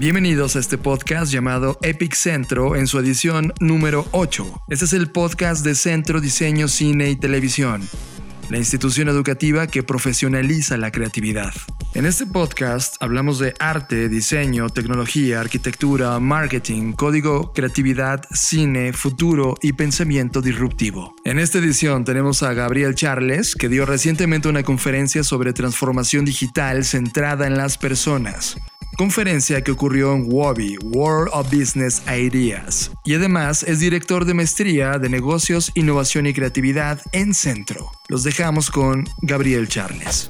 Bienvenidos a este podcast llamado Epic Centro en su edición número 8. Este es el podcast de Centro Diseño, Cine y Televisión, la institución educativa que profesionaliza la creatividad. En este podcast hablamos de arte, diseño, tecnología, arquitectura, marketing, código, creatividad, cine, futuro y pensamiento disruptivo. En esta edición tenemos a Gabriel Charles, que dio recientemente una conferencia sobre transformación digital centrada en las personas conferencia que ocurrió en WOBI, World of Business Ideas, y además es director de maestría de negocios, innovación y creatividad en Centro. Los dejamos con Gabriel Charles.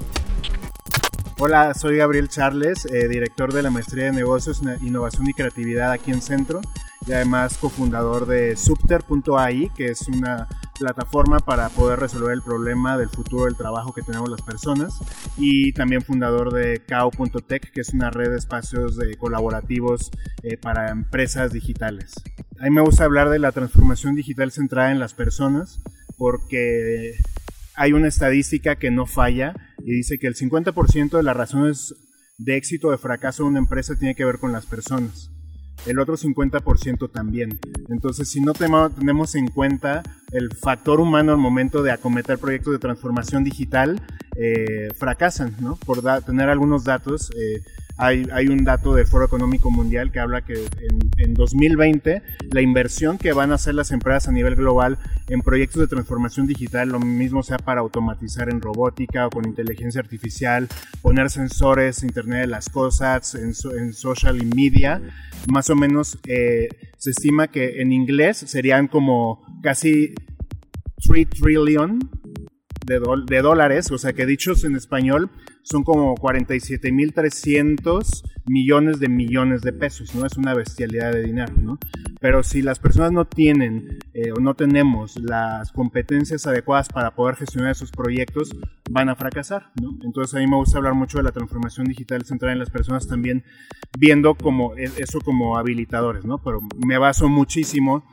Hola, soy Gabriel Charles, eh, director de la maestría de negocios, innovación y creatividad aquí en Centro y además cofundador de Subter.ai, que es una plataforma para poder resolver el problema del futuro del trabajo que tenemos las personas y también fundador de Cao.tech, que es una red de espacios colaborativos eh, para empresas digitales. A mí me gusta hablar de la transformación digital centrada en las personas porque hay una estadística que no falla y dice que el 50% de las razones de éxito o de fracaso de una empresa tiene que ver con las personas el otro 50% también. Entonces, si no tenemos en cuenta el factor humano al momento de acometer proyectos de transformación digital, eh, fracasan, ¿no? Por tener algunos datos, eh, hay, un dato del Foro Económico Mundial que habla que en, 2020 la inversión que van a hacer las empresas a nivel global en proyectos de transformación digital, lo mismo sea para automatizar en robótica o con inteligencia artificial, poner sensores, Internet de las Cosas, en, social media, más o menos eh, se estima que en inglés serían como casi 3 trillion de, dólares, o sea que dichos en español son como 47.300 millones de millones de pesos, ¿no? Es una bestialidad de dinero, ¿no? Pero si las personas no tienen eh, o no tenemos las competencias adecuadas para poder gestionar esos proyectos, van a fracasar, ¿no? Entonces a mí me gusta hablar mucho de la transformación digital centrada en las personas también, viendo como e, eso como habilitadores, ¿no? Pero me baso muchísimo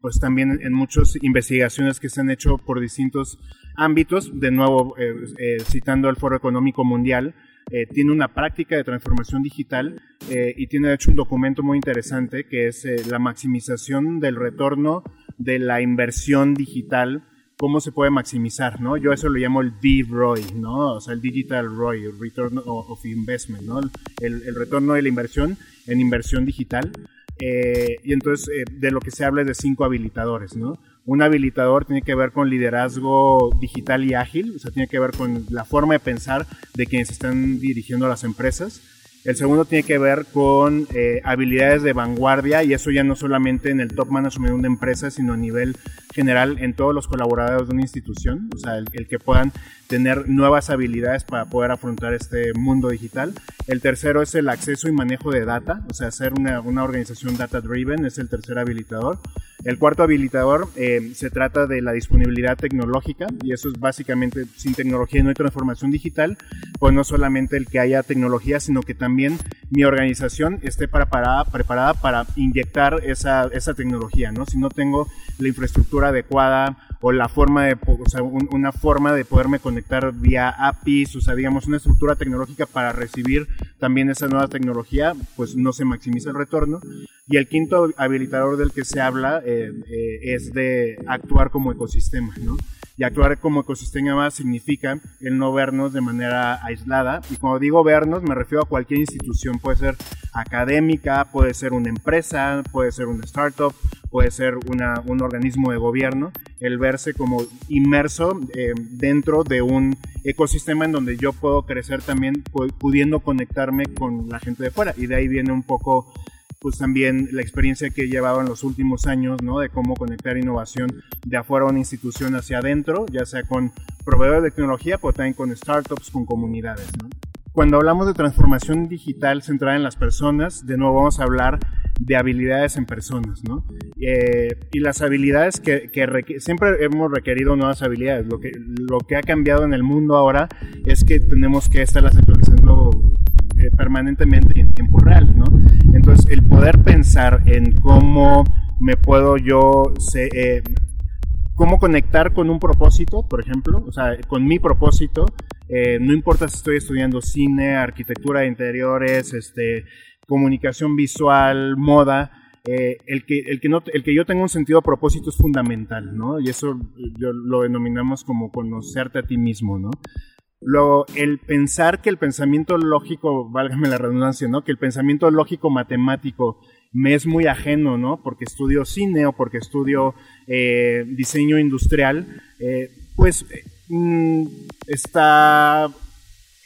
pues también en muchas investigaciones que se han hecho por distintos ámbitos, de nuevo eh, eh, citando el Foro Económico Mundial, eh, tiene una práctica de transformación digital y tiene de hecho un documento muy interesante que es la maximización del retorno de la inversión digital cómo se puede maximizar, ¿no? Yo eso lo llamo el D-ROI, ¿no? O sea, el Digital ROI, Return of Investment, ¿no? El, el retorno de la inversión en inversión digital. Y entonces de lo que se habla es de cinco habilitadores, ¿no? Un habilitador tiene que ver con liderazgo digital y ágil, o sea, tiene que ver con la forma de pensar de quienes están dirigiendo a las empresas. El segundo tiene que ver con eh, habilidades de vanguardia y eso ya no solamente en el top management de una empresa, sino a nivel general en todos los colaboradores de una institución, o sea, el, que puedan tener nuevas habilidades para poder afrontar este mundo digital. El tercero es el acceso y manejo de data, o sea, ser una, una organización data driven es el tercer habilitador. El cuarto habilitador eh, se trata de la disponibilidad tecnológica y eso es básicamente sin tecnología no hay transformación digital, pues no solamente el que haya tecnología, sino que también mi organización esté preparada, preparada para inyectar esa, esa tecnología, ¿no? Si no tengo la infraestructura adecuada o la forma de, o sea, una forma de poderme conectar vía APIs, o sea, digamos, una estructura tecnológica para recibir también esa nueva tecnología, pues no se maximiza el retorno. Y el quinto habilitador del que se habla eh, eh, es de actuar como ecosistema, ¿no? Y actuar como ecosistema significa el no vernos de manera aislada. Y cuando digo vernos, me refiero a cualquier institución. Puede ser académica, puede ser una empresa, puede ser una startup, puede ser una, un organismo de gobierno. El verse como inmerso eh, dentro de un ecosistema en donde yo puedo crecer también pudiendo conectarme con la gente de fuera. Y de ahí viene un poco pues también la experiencia que he llevado en los últimos años, ¿no? De cómo conectar innovación de afuera a una institución hacia adentro, ya sea con proveedores de tecnología, pero también con startups, con comunidades, ¿no? Cuando hablamos de transformación digital centrada en las personas, de nuevo vamos a hablar de habilidades en personas, ¿no? Eh, y las habilidades que, siempre hemos requerido nuevas habilidades. Lo que, lo que ha cambiado en el mundo ahora es que tenemos que estarlas actualizando eh, permanentemente en tiempo real, ¿no? Entonces, el poder pensar en cómo me puedo yo, eh, cómo conectar con un propósito, por ejemplo, o sea, con mi propósito, eh, no importa si estoy estudiando cine, arquitectura de interiores, este, comunicación visual, moda, eh, el, que, el, que no, el que yo tenga un sentido de propósito es fundamental, ¿no? Y eso lo denominamos como conocerte a ti mismo, ¿no? Luego, el pensar que el pensamiento lógico, válgame la redundancia, ¿no? Que el pensamiento lógico matemático me es muy ajeno, ¿no? Porque estudio cine o porque estudio eh, diseño industrial, pues mm, está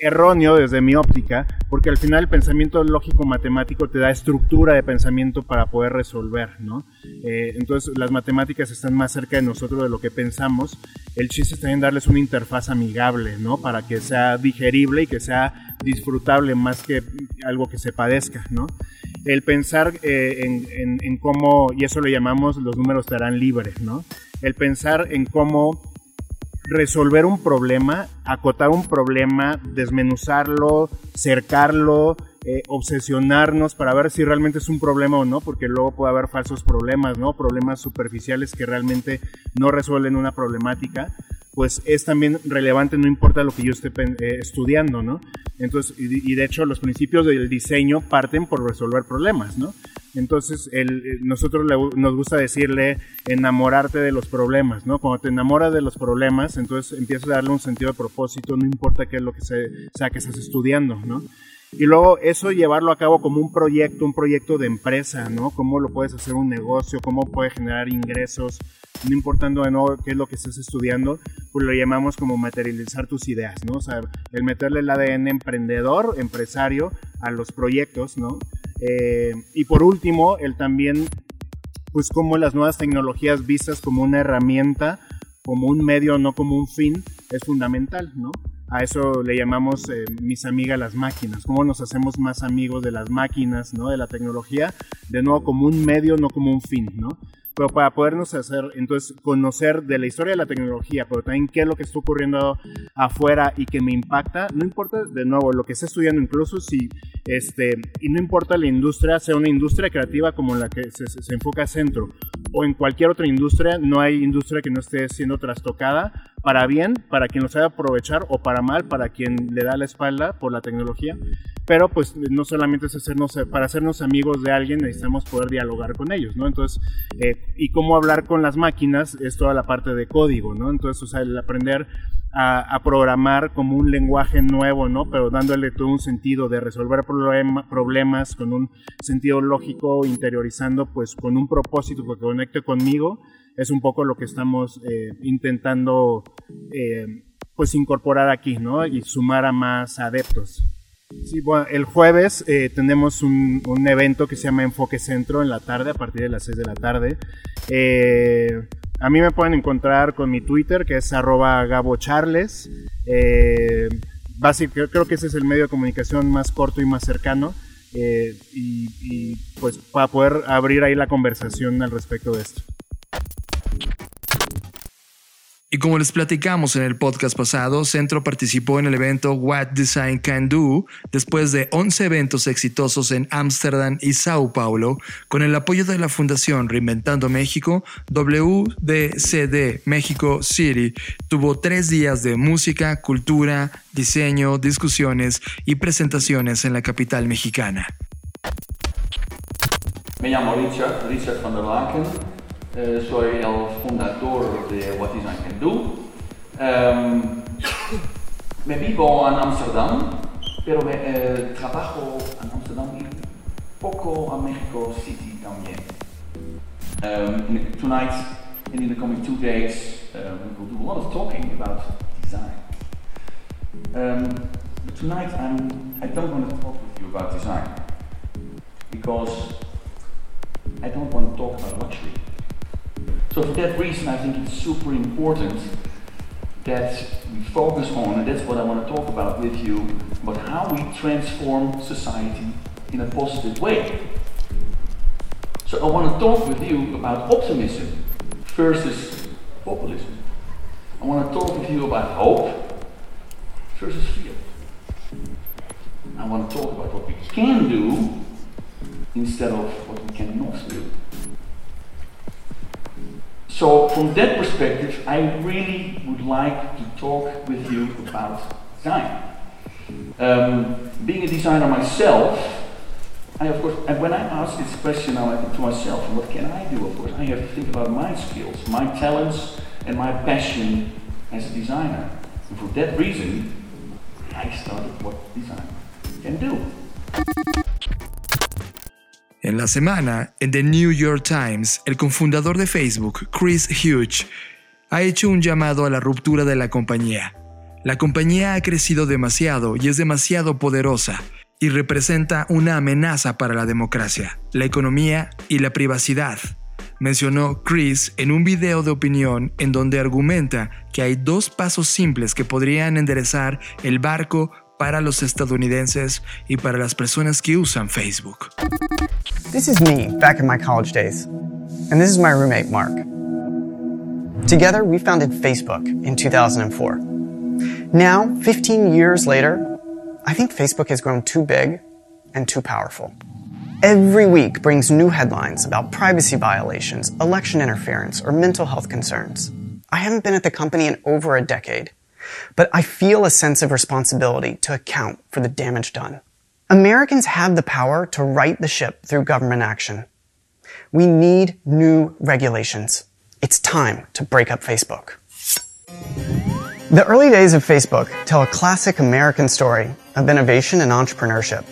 erróneo desde mi óptica, porque al final el pensamiento lógico matemático te da estructura de pensamiento para poder resolver, ¿no? Eh, entonces las matemáticas están más cerca de nosotros de lo que pensamos. El chiste está en darles una interfaz amigable, ¿no? Para que sea digerible y que sea disfrutable más que algo que se padezca, ¿no? El pensar eh, en, cómo, y eso lo llamamos los números te harán libres, ¿no? El pensar en cómo resolver un problema, acotar un problema, desmenuzarlo, cercarlo, eh, obsesionarnos para ver si realmente es un problema o no, porque luego puede haber falsos problemas, ¿no? Problemas superficiales que realmente no resuelven una problemática, pues es también relevante, no importa lo que yo esté eh, estudiando, ¿no? Entonces, y, de hecho los principios del diseño parten por resolver problemas, ¿no? Entonces, el, nosotros nos gusta decirle enamorarte de los problemas, ¿no? Cuando te enamoras de los problemas, entonces empiezas a darle un sentido de propósito, no importa qué es lo que sea que estás estudiando, ¿no? Y luego eso llevarlo a cabo como un proyecto, un proyecto de empresa, ¿no? Cómo lo puedes hacer un negocio, cómo puede generar ingresos, no importando de nuevo qué es lo que estés estudiando, pues lo llamamos como materializar tus ideas, ¿no? O sea, el meterle el ADN emprendedor, empresario a los proyectos, ¿no? Eh, y por último, el también, pues como las nuevas tecnologías vistas como una herramienta, como un medio, no como un fin, es fundamental, ¿no? A eso le llamamos eh, mis amigas las máquinas, cómo nos hacemos más amigos de las máquinas, ¿no? De la tecnología, de nuevo como un medio, no como un fin, ¿no? Pero para podernos hacer, entonces, conocer de la historia de la tecnología, pero también qué es lo que está ocurriendo afuera y que me impacta, no importa, de nuevo, lo que esté estudiando, incluso si, este, y no importa la industria, sea una industria creativa como la que se, se enfoca Centro, o en cualquier otra industria, no hay industria que no esté siendo trastocada, para bien, para quien lo sabe aprovechar, o para mal, para quien le da la espalda por la tecnología pero pues no solamente es hacernos, para hacernos amigos de alguien necesitamos poder dialogar con ellos, ¿no? Entonces, eh, y cómo hablar con las máquinas es toda la parte de código, ¿no? Entonces, o sea, el aprender a, programar como un lenguaje nuevo, ¿no? Pero dándole todo un sentido de resolver problemas con un sentido lógico, interiorizando, pues con un propósito que conecte conmigo, es un poco lo que estamos eh, intentando, eh, pues incorporar aquí, ¿no? Y sumar a más adeptos. Sí, bueno, el jueves eh, tenemos un, evento que se llama Enfoque Centro en la tarde, a partir de las 6 de la tarde. Eh, a mí me pueden encontrar con mi Twitter, que es arroba gabocharles. Eh, creo que ese es el medio de comunicación más corto y más cercano. Y pues para poder abrir ahí la conversación al respecto de esto. Y como les platicamos en el podcast pasado, Centro participó en el evento What Design Can Do después de 11 eventos exitosos en Ámsterdam y Sao Paulo, con el apoyo de la Fundación Reinventando México, WDCD México City tuvo tres días de música, cultura, diseño, discusiones y presentaciones en la capital mexicana. Me llamo Richard, Richard van der Laken. Eh, soy el fundador de What Design Can Do. Um, me vivo en Amsterdam, pero me, eh, trabajo en Amsterdam y poco a Mexico City también. Um, in the, tonight and in the coming two days, um, we will do a lot of talking about design. Um, but tonight I'm, I don't want to talk with you about design because I don't want to talk about luxury. So for that reason, I think it's super important that we focus on, and that's what I want to talk about with you, about how we transform society in a positive way. So I want to talk with you about optimism versus populism. I want to talk with you about hope versus fear. I want to talk about what we can do instead of what we cannot do. So from that perspective, I really would like to talk with you about design. Um, being a designer myself, I, of course, and when I ask this question now to myself, what can I do? Of course, I have to think about my skills, my talents, and my passion as a designer. And for that reason, I started what design can do. En la semana, en The New York Times, el cofundador de Facebook, Chris Hughes, ha hecho un llamado a la ruptura de la compañía. La compañía ha crecido demasiado y es demasiado poderosa y representa una amenaza para la democracia, la economía y la privacidad, mencionó Chris en un video de opinión en donde argumenta que hay dos pasos simples que podrían enderezar el barco para los estadounidenses y para las personas que usan Facebook. This is me back in my college days, and this is my roommate Mark. Together, we founded Facebook in 2004. Now, 15 years later, I think Facebook has grown too big and too powerful. Every week brings new headlines about privacy violations, election interference, or mental health concerns. I haven't been at the company in over a decade, but I feel a sense of responsibility to account for the damage done. Americans have the power to right the ship through government action. We need new regulations. It's time to break up Facebook. The early days of Facebook tell a classic American story of innovation and entrepreneurship.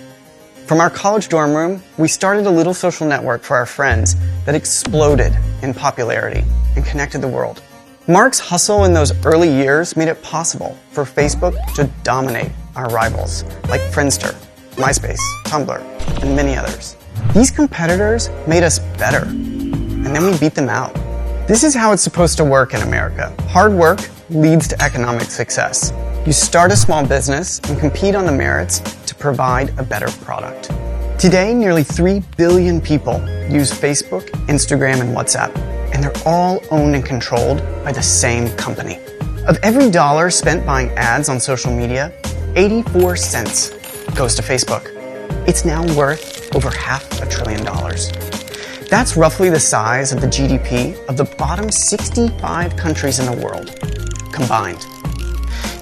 From our college dorm room, we started a little social network for our friends that exploded in popularity and connected the world. Mark's hustle in those early years made it possible for Facebook to dominate our rivals like Friendster, MySpace, Tumblr, and many others. These competitors made us better, and then we beat them out. This is how it's supposed to work in America. Hard work leads to economic success. You start a small business and compete on the merits to provide a better product. Today, nearly 3 billion people use Facebook, Instagram, and WhatsApp, and they're all owned and controlled by the same company. Of every dollar spent buying ads on social media, 84 cents goes to Facebook. It's now worth over half a trillion dollars. That's roughly the size of the GDP of the bottom 65 countries in the world combined.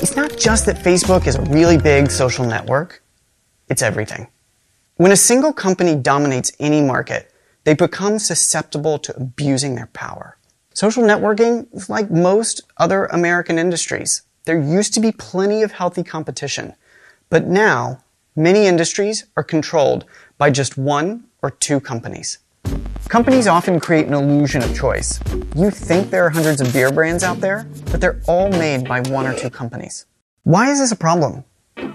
It's not just that Facebook is a really big social network, it's everything. When a single company dominates any market, they become susceptible to abusing their power. Social networking is like most other American industries. There used to be plenty of healthy competition, but now many industries are controlled by just one or two companies. Companies often create an illusion of choice. You think there are hundreds of beer brands out there, but they're all made by one or two companies. Why is this a problem?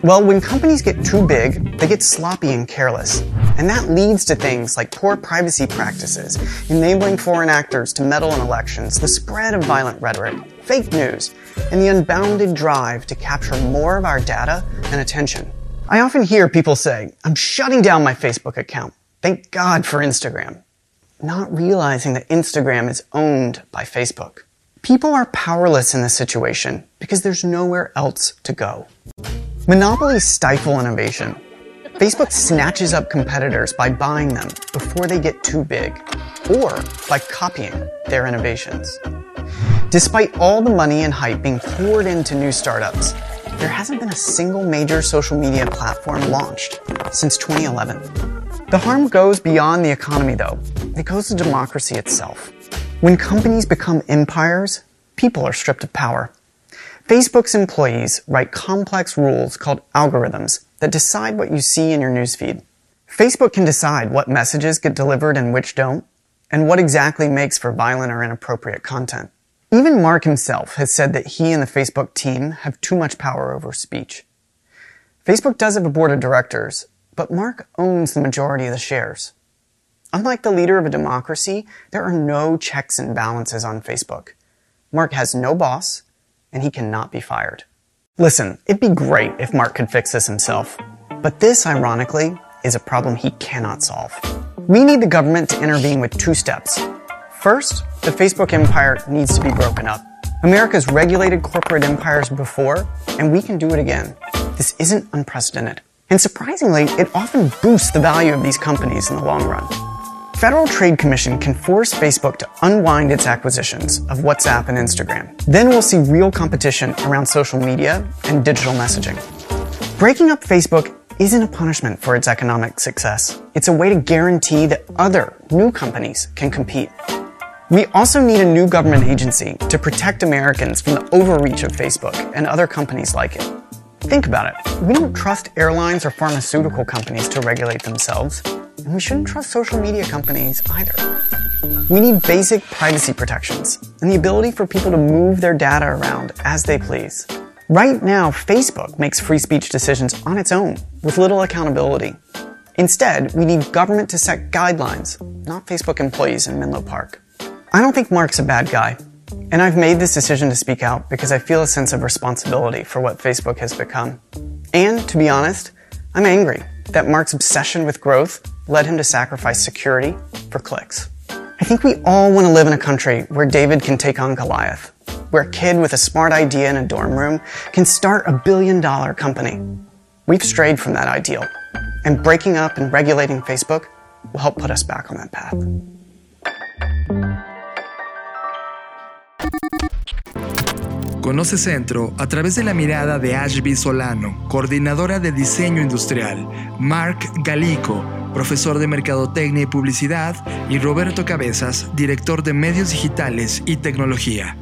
Well, when companies get too big, they get sloppy and careless. And that leads to things like poor privacy practices, enabling foreign actors to meddle in elections, the spread of violent rhetoric, fake news, and the unbounded drive to capture more of our data and attention. I often hear people say, I'm shutting down my Facebook account. Thank God for Instagram not realizing that Instagram is owned by Facebook. People are powerless in this situation because there's nowhere else to go. Monopolies stifle innovation. Facebook snatches up competitors by buying them before they get too big or by copying their innovations. Despite all the money and hype being poured into new startups, there hasn't been a single major social media platform launched since 2011. The harm goes beyond the economy, though. It goes to democracy itself. When companies become empires, people are stripped of power. Facebook's employees write complex rules called algorithms that decide what you see in your newsfeed. Facebook can decide what messages get delivered and which don't, and what exactly makes for violent or inappropriate content. Even Mark himself has said that he and the Facebook team have too much power over speech. Facebook does have a board of directors, but Mark owns the majority of the shares. Unlike the leader of a democracy, there are no checks and balances on Facebook. Mark has no boss, and he cannot be fired. Listen, it'd be great if Mark could fix this himself, but this, ironically, is a problem he cannot solve. We need the government to intervene with two steps. First, the Facebook empire needs to be broken up. America's regulated corporate empires before, and we can do it again. This isn't unprecedented. And surprisingly, it often boosts the value of these companies in the long run. Federal Trade Commission can force Facebook to unwind its acquisitions of WhatsApp and Instagram. Then we'll see real competition around social media and digital messaging. Breaking up Facebook isn't a punishment for its economic success. It's a way to guarantee that other new companies can compete. We also need a new government agency to protect Americans from the overreach of Facebook and other companies like it. Think about it. We don't trust airlines or pharmaceutical companies to regulate themselves, and we shouldn't trust social media companies either. We need basic privacy protections and the ability for people to move their data around as they please. Right now, Facebook makes free speech decisions on its own with little accountability. Instead, we need government to set guidelines, not Facebook employees in Menlo Park. I don't think Mark's a bad guy, and I've made this decision to speak out because I feel a sense of responsibility for what Facebook has become. And to be honest, I'm angry that Mark's obsession with growth led him to sacrifice security for clicks. I think we all want to live in a country where David can take on Goliath, where a kid with a smart idea in a dorm room can start a billion dollar company. We've strayed from that ideal, and breaking up and regulating Facebook will help put us back on that path. Conoce Centro a través de la mirada de Ashby Solano, coordinadora de diseño industrial, Mark Galico, profesor de Mercadotecnia y Publicidad, y Roberto Cabezas, director de medios digitales y tecnología.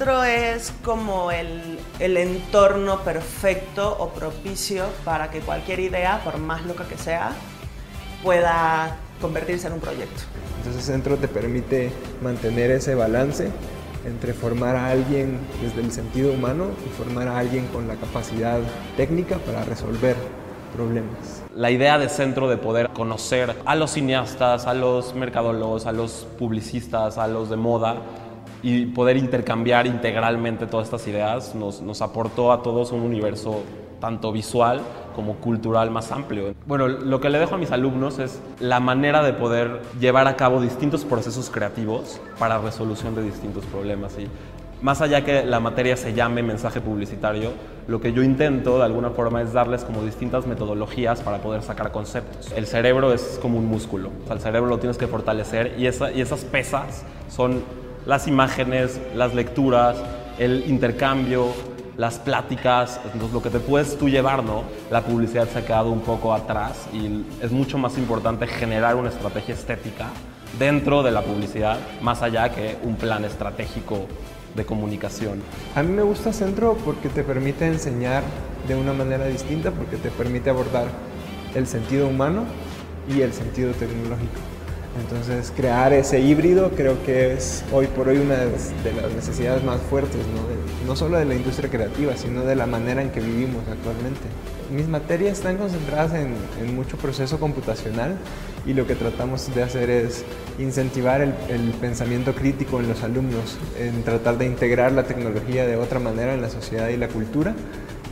Centro es como el, el, entorno perfecto o propicio para que cualquier idea, por más loca que sea, pueda convertirse en un proyecto. Entonces centro te permite mantener ese balance entre formar a alguien desde el sentido humano y formar a alguien con la capacidad técnica para resolver problemas. La idea de centro de poder conocer a los cineastas, a los mercadólogos, a los publicistas, a los de moda, y poder intercambiar integralmente todas estas ideas nos, nos, aportó a todos un universo tanto visual como cultural más amplio. Bueno, lo que le dejo a mis alumnos es la manera de poder llevar a cabo distintos procesos creativos para resolución de distintos problemas. Y más allá que la materia se llame mensaje publicitario, lo que yo intento de alguna forma es darles como distintas metodologías para poder sacar conceptos. El cerebro es como un músculo, o sea, el cerebro lo tienes que fortalecer y, esa, y esas pesas son las imágenes, las lecturas, el intercambio, las pláticas, entonces lo que te puedes tú llevar, ¿no? La publicidad se ha quedado un poco atrás y es mucho más importante generar una estrategia estética dentro de la publicidad, más allá que un plan estratégico de comunicación. A mí me gusta Centro porque te permite enseñar de una manera distinta, porque te permite abordar el sentido humano y el sentido tecnológico. Entonces, crear ese híbrido creo que es hoy por hoy una de las necesidades más fuertes, ¿no? Solo de la industria creativa, sino de la manera en que vivimos actualmente. Mis materias están concentradas en, mucho proceso computacional y lo que tratamos de hacer es incentivar el, pensamiento crítico en los alumnos, en tratar de integrar la tecnología de otra manera en la sociedad y la cultura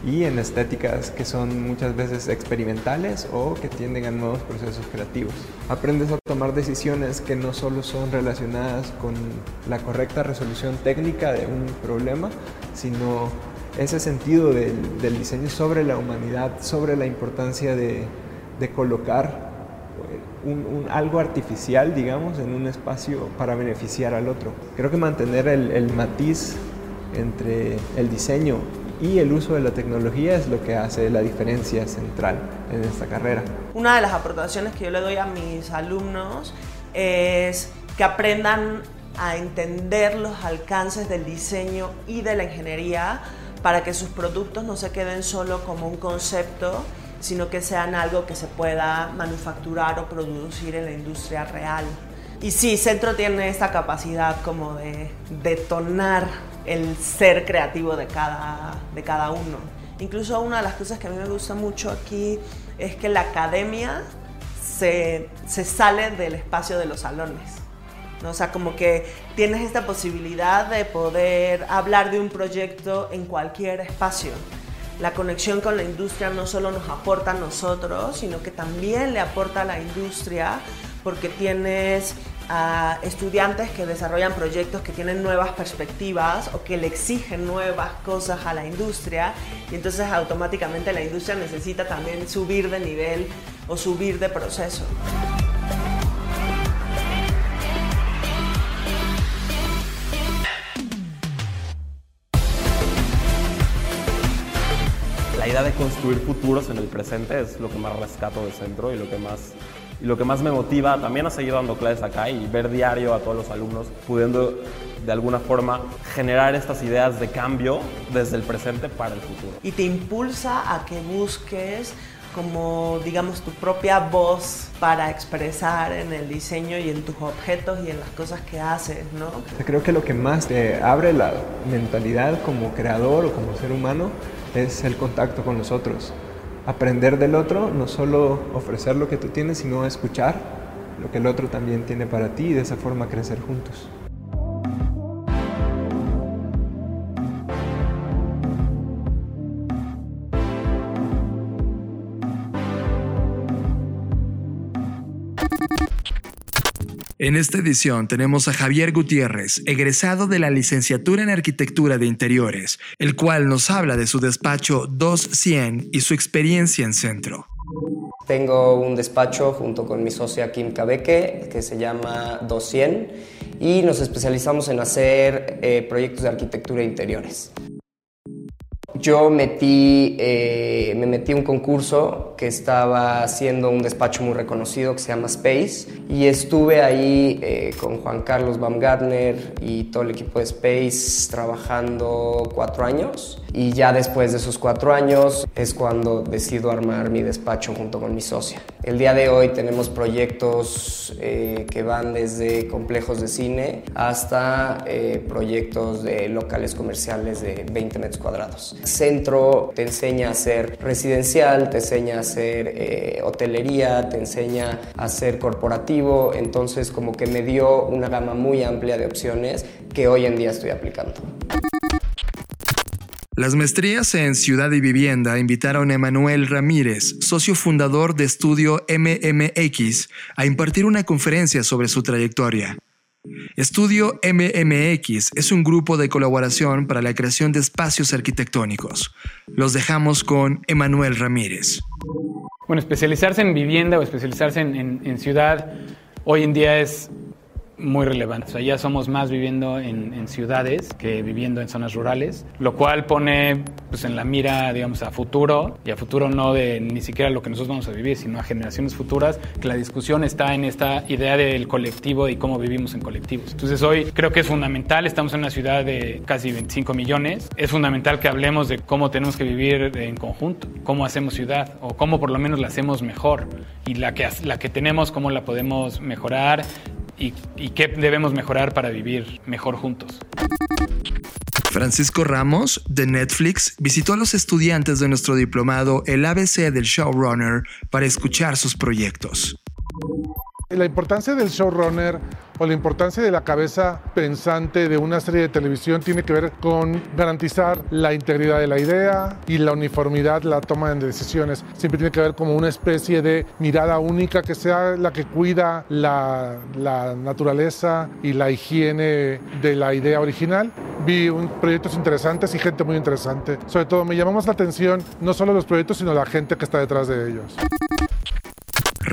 y en estéticas que son muchas veces experimentales o que tienden a nuevos procesos creativos. Aprendes a tomar decisiones que no solo son relacionadas con la correcta resolución técnica de un problema, sino ese sentido del, del diseño sobre la humanidad, sobre la importancia de, de colocar un, un, algo artificial, digamos, en un espacio para beneficiar al otro. Creo que mantener el, el matiz entre el diseño y el uso de la tecnología es lo que hace la diferencia central en esta carrera. Una de las aportaciones que yo le doy a mis alumnos es que aprendan a entender los alcances del diseño y de la ingeniería para que sus productos no se queden solo como un concepto, sino que sean algo que se pueda manufacturar o producir en la industria real. Y sí, Centro tiene esta capacidad como de detonar el ser creativo de cada, de cada uno. Incluso una de las cosas que a mí me gusta mucho aquí es que la academia se, se sale del espacio de los salones. ¿no? O sea, como que tienes esta posibilidad de poder hablar de un proyecto en cualquier espacio. La conexión con la industria no solo nos aporta a nosotros, sino que también le aporta a la industria porque tienes a estudiantes que desarrollan proyectos que tienen nuevas perspectivas o que le exigen nuevas cosas a la industria y entonces automáticamente la industria necesita también subir de nivel o subir de proceso. La idea de construir futuros en el presente es lo que más rescato del centro y lo que más y lo que más me motiva también a seguir dando clases acá y ver diario a todos los alumnos pudiendo de alguna forma generar estas ideas de cambio desde el presente para el futuro. Y te impulsa a que busques como digamos tu propia voz para expresar en el diseño y en tus objetos y en las cosas que haces, ¿no? Creo que lo que más te abre la mentalidad como creador o como ser humano es el contacto con los otros aprender del otro, no solo ofrecer lo que tú tienes, sino escuchar lo que el otro también tiene para ti y de esa forma crecer juntos. En esta edición tenemos a Javier Gutiérrez, egresado de la licenciatura en Arquitectura de Interiores, el cual nos habla de su despacho 200 y su experiencia en centro. Tengo un despacho junto con mi socia Kim Kabeke que se llama 200 y nos especializamos en hacer eh, proyectos de arquitectura de interiores. Yo metí, eh, me metí un concurso que estaba haciendo un despacho muy reconocido que se llama Space y estuve ahí eh, con Juan Carlos Baumgartner y todo el equipo de Space trabajando cuatro años y ya después de esos cuatro años es cuando decido armar mi despacho junto con mi socia. El día de hoy tenemos proyectos eh, que van desde complejos de cine hasta proyectos de locales comerciales de 20 metros cuadrados centro te enseña a hacer residencial, te enseña a hacer eh, hotelería, te enseña a hacer corporativo, entonces como que me dio una gama muy amplia de opciones que hoy en día estoy aplicando. Las maestrías en Ciudad y Vivienda invitaron a Emanuel Ramírez, socio fundador de estudio MMX, a impartir una conferencia sobre su trayectoria. Estudio MMX es un grupo de colaboración para la creación de espacios arquitectónicos. Los dejamos con Emanuel Ramírez. Bueno, especializarse en vivienda o especializarse en, en ciudad hoy en día es muy relevante. O sea, ya somos más viviendo en, ciudades que viviendo en zonas rurales, lo cual pone pues, en la mira, digamos, a futuro, y a futuro no de ni siquiera lo que nosotros vamos a vivir, sino a generaciones futuras, que la discusión está en esta idea del colectivo y cómo vivimos en colectivos. Entonces hoy creo que es fundamental, estamos en una ciudad de casi 25 millones, es fundamental que hablemos de cómo tenemos que vivir en conjunto, cómo hacemos ciudad, o cómo por lo menos la hacemos mejor, y la que, la que tenemos, cómo la podemos mejorar, y, qué debemos mejorar para vivir mejor juntos. Francisco Ramos, de Netflix, visitó a los estudiantes de nuestro diplomado El ABC del Showrunner para escuchar sus proyectos. La importancia del showrunner o la importancia de la cabeza pensante de una serie de televisión tiene que ver con garantizar la integridad de la idea y la uniformidad, la toma de decisiones. Siempre tiene que ver como una especie de mirada única que sea la que cuida la, la naturaleza y la higiene de la idea original. Vi un, proyectos interesantes y gente muy interesante. Sobre todo me llamamos la atención no solo los proyectos, sino la gente que está detrás de ellos.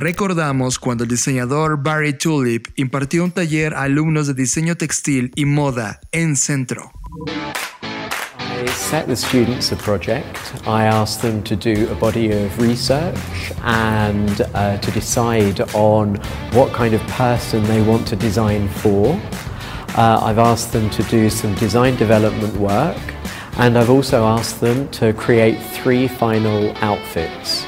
Recordamos cuando el diseñador Barry Tulip impartió un taller a alumnos de diseño textil y moda en Centro. I set the students a project. I asked them to do a body of research and uh, to decide on what kind of person they want to design for. Uh, I've asked them to do some design development work and I've also asked them to create three final outfits.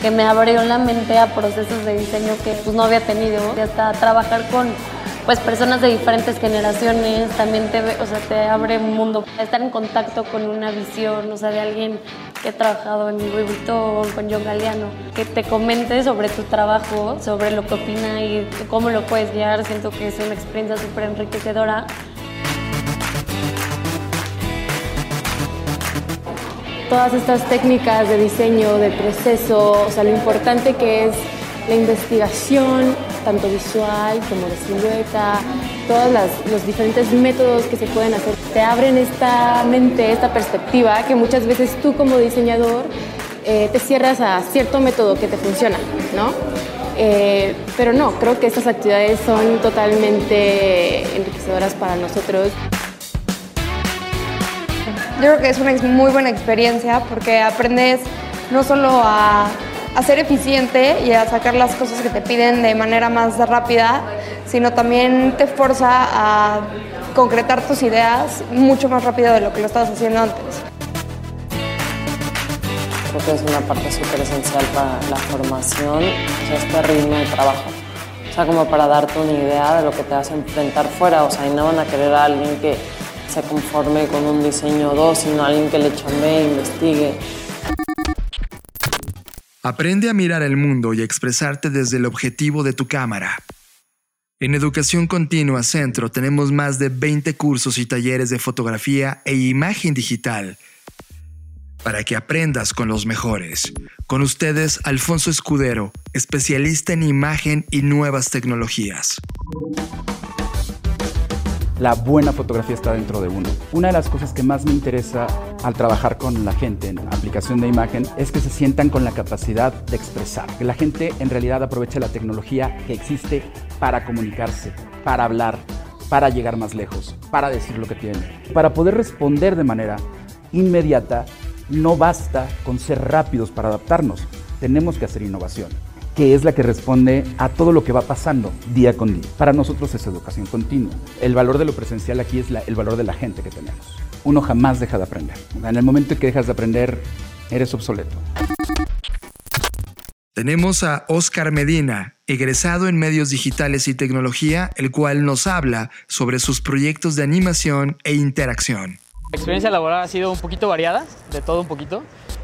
Que me abrió la mente a procesos de diseño que pues, no había tenido. Y hasta trabajar con pues, personas de diferentes generaciones también te, o sea, te abre un mundo. Estar en contacto con una visión, o sea, de alguien que ha trabajado en Louis Vuitton, con John Galliano, que te comente sobre tu trabajo, sobre lo que opina y cómo lo puedes guiar. Siento que es una experiencia súper enriquecedora. Todas estas técnicas de diseño, de proceso, o sea, lo importante que es la investigación, tanto visual como de silueta, todos los diferentes métodos que se pueden hacer, te abren esta mente, esta perspectiva que muchas veces tú como diseñador eh, te cierras a cierto método que te funciona, ¿no? Eh, pero no, creo que estas actividades son totalmente enriquecedoras para nosotros. Yo creo que es una muy buena experiencia porque aprendes no solo a, ser eficiente y a sacar las cosas que te piden de manera más rápida, sino también te forza a concretar tus ideas mucho más rápido de lo que lo estabas haciendo antes. Creo que es una parte súper esencial para la formación, o sea, este ritmo de trabajo. O sea, como para darte una idea de lo que te vas a enfrentar fuera. O sea, y no van a querer a alguien que se conforme con un diseño 2, sino a alguien que le chambee, investigue. Aprende a mirar el mundo y a expresarte desde el objetivo de tu cámara. En Educación Continua Centro tenemos más de 20 cursos y talleres de fotografía e imagen digital para que aprendas con los mejores. Con ustedes, Alfonso Escudero, especialista en imagen y nuevas tecnologías. La buena fotografía está dentro de uno. Una de las cosas que más me interesa al trabajar con la gente en aplicación de imagen es que se sientan con la capacidad de expresar, que la gente en realidad aproveche la tecnología que existe para comunicarse, para hablar, para llegar más lejos, para decir lo que tiene, para poder responder de manera inmediata no basta con ser rápidos para adaptarnos, tenemos que hacer innovación, que es la que responde a todo lo que va pasando día con día. Para nosotros es educación continua. El valor de lo presencial aquí es el valor de la gente que tenemos. Uno jamás deja de aprender. En el momento en que dejas de aprender, eres obsoleto. Tenemos a Oscar Medina, egresado en medios digitales y tecnología, el cual nos habla sobre sus proyectos de animación e interacción. La experiencia laboral ha sido un poquito variada, de todo un poquito,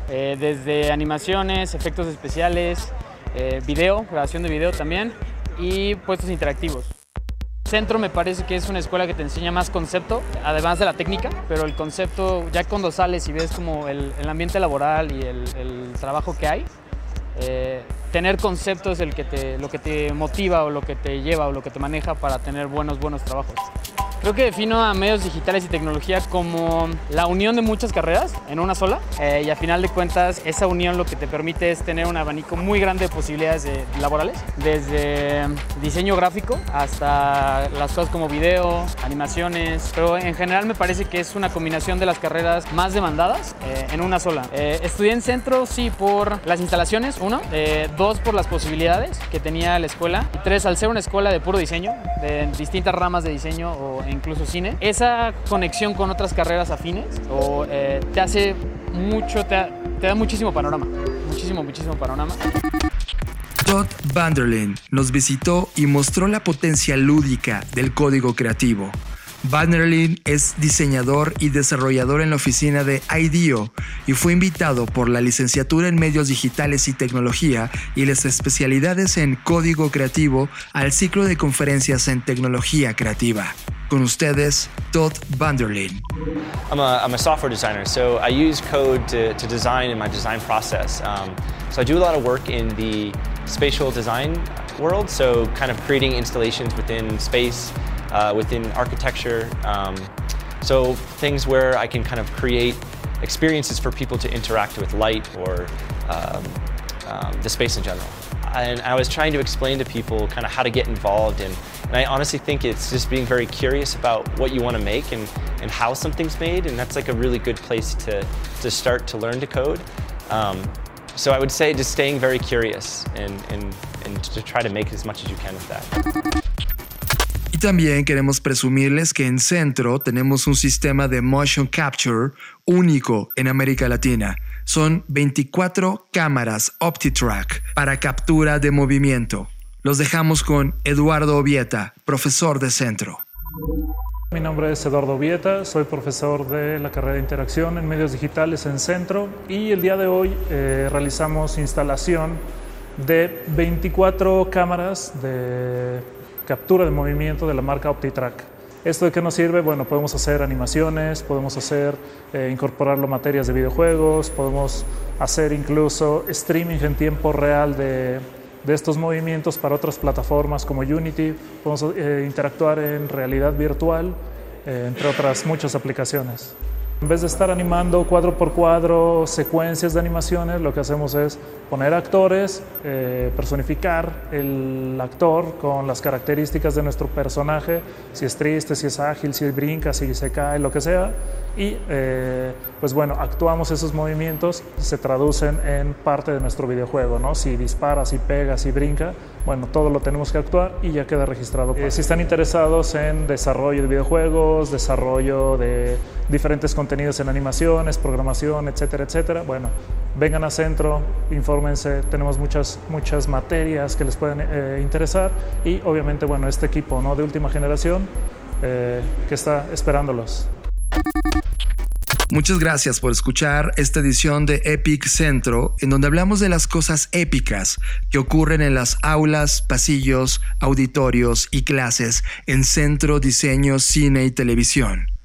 eh, desde animaciones, efectos especiales, eh, video, grabación de video también y puestos interactivos. Centro me parece que es una escuela que te enseña más concepto, además de la técnica, pero el concepto, ya cuando sales y ves como el, ambiente laboral y el, trabajo que hay, eh, tener concepto es el que te, lo que te motiva o lo que te lleva o lo que te maneja para tener buenos, buenos trabajos. Creo que defino a medios digitales y tecnología como la unión de muchas carreras en una sola eh, y a final de cuentas esa unión lo que te permite es tener un abanico muy grande de posibilidades laborales, desde diseño gráfico hasta las cosas como video, animaciones, pero en general me parece que es una combinación de las carreras más demandadas eh, en una sola. Eh, estudié en centro, sí, por las instalaciones, uno, dos, por las posibilidades que tenía la escuela y tres, al ser una escuela de puro diseño, de distintas ramas de diseño o incluso cine, esa conexión con otras carreras afines o, eh, te hace mucho, te, da muchísimo panorama, muchísimo, muchísimo panorama. Todd Vanderlyn nos visitó y mostró la potencia lúdica del código creativo Vanderlyn es diseñador y desarrollador en la oficina de IDEO y fue invitado por la licenciatura en medios digitales y tecnología y las especialidades en código creativo al ciclo de conferencias en tecnología creativa. Con ustedes, Todd Vanderlyn. I'm a, I'm software designer, so I use code to, to design in my design process. Um, so I do a lot of work in the spatial design world, so kind of creating installations within space, uh, within architecture. Um, so things where I can kind of create experiences for people to interact with light or um, um, the space in general. And I was trying to explain to people kind of how to get involved in, and I honestly think it's just being very curious about what you want to make and, and how something's made, and that's like a really good place to, to start to learn to code. Um, so I would say just staying very curious and, and, and to try to make as much as you can with that. Y también queremos presumirles que en Centro tenemos un sistema de motion capture único en América Latina. Son 24 cámaras OptiTrack para captura de movimiento. Los dejamos con Eduardo Obieta, profesor de Centro. Mi nombre es Eduardo Obieta, soy profesor de la carrera de Interacción en Medios Digitales en Centro y el día de hoy eh, realizamos instalación de 24 cámaras de captura de movimiento de la marca OptiTrack. ¿Esto de qué nos sirve? Bueno, podemos hacer animaciones, podemos hacer, eh, incorporarlo materias de videojuegos, podemos hacer incluso streaming en tiempo real de, de estos movimientos para otras plataformas como Unity, podemos eh, interactuar en realidad virtual, eh, entre otras muchas aplicaciones. En vez de estar animando cuadro por cuadro secuencias de animaciones, lo que hacemos es poner actores, eh, personificar el actor con las características de nuestro personaje, si es triste, si es ágil, si brinca, si se cae, lo que sea, y eh, pues bueno, actuamos esos movimientos, se traducen en parte de nuestro videojuego, ¿no? Si dispara, si pega, si brinca, bueno, todo lo tenemos que actuar y ya queda registrado. Eh, si están interesados en desarrollo de videojuegos, desarrollo de diferentes contenidos en animaciones, programación, etcétera, etcétera, bueno, vengan a centro, infórmense, tenemos muchas, muchas materias que les pueden eh, interesar y obviamente, bueno, este equipo ¿no? de última generación que está esperándolos. Muchas gracias por escuchar esta edición de Epic Centro, en donde hablamos de las cosas épicas que ocurren en las aulas, pasillos, auditorios y clases en Centro Diseño, Cine y Televisión.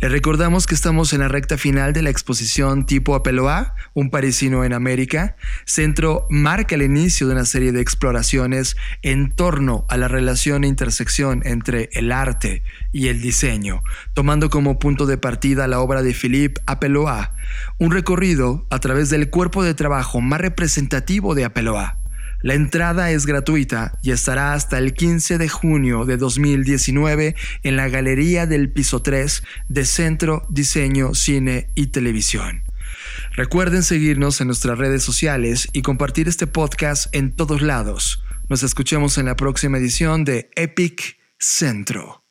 Le recordamos que estamos en la recta final de la exposición tipo Apeloa, un parisino en América. Centro marca el inicio de una serie de exploraciones en torno a la relación e intersección entre el arte y el diseño, tomando como punto de partida la obra de Philippe Apeloa, un recorrido a través del cuerpo de trabajo más representativo de Apeloa la entrada es gratuita y estará hasta el 15 de junio de 2019 en la Galería del Piso 3 de Centro Diseño, Cine y Televisión. Recuerden seguirnos en nuestras redes sociales y compartir este podcast en todos lados. Nos escuchemos en la próxima edición de Epic Centro.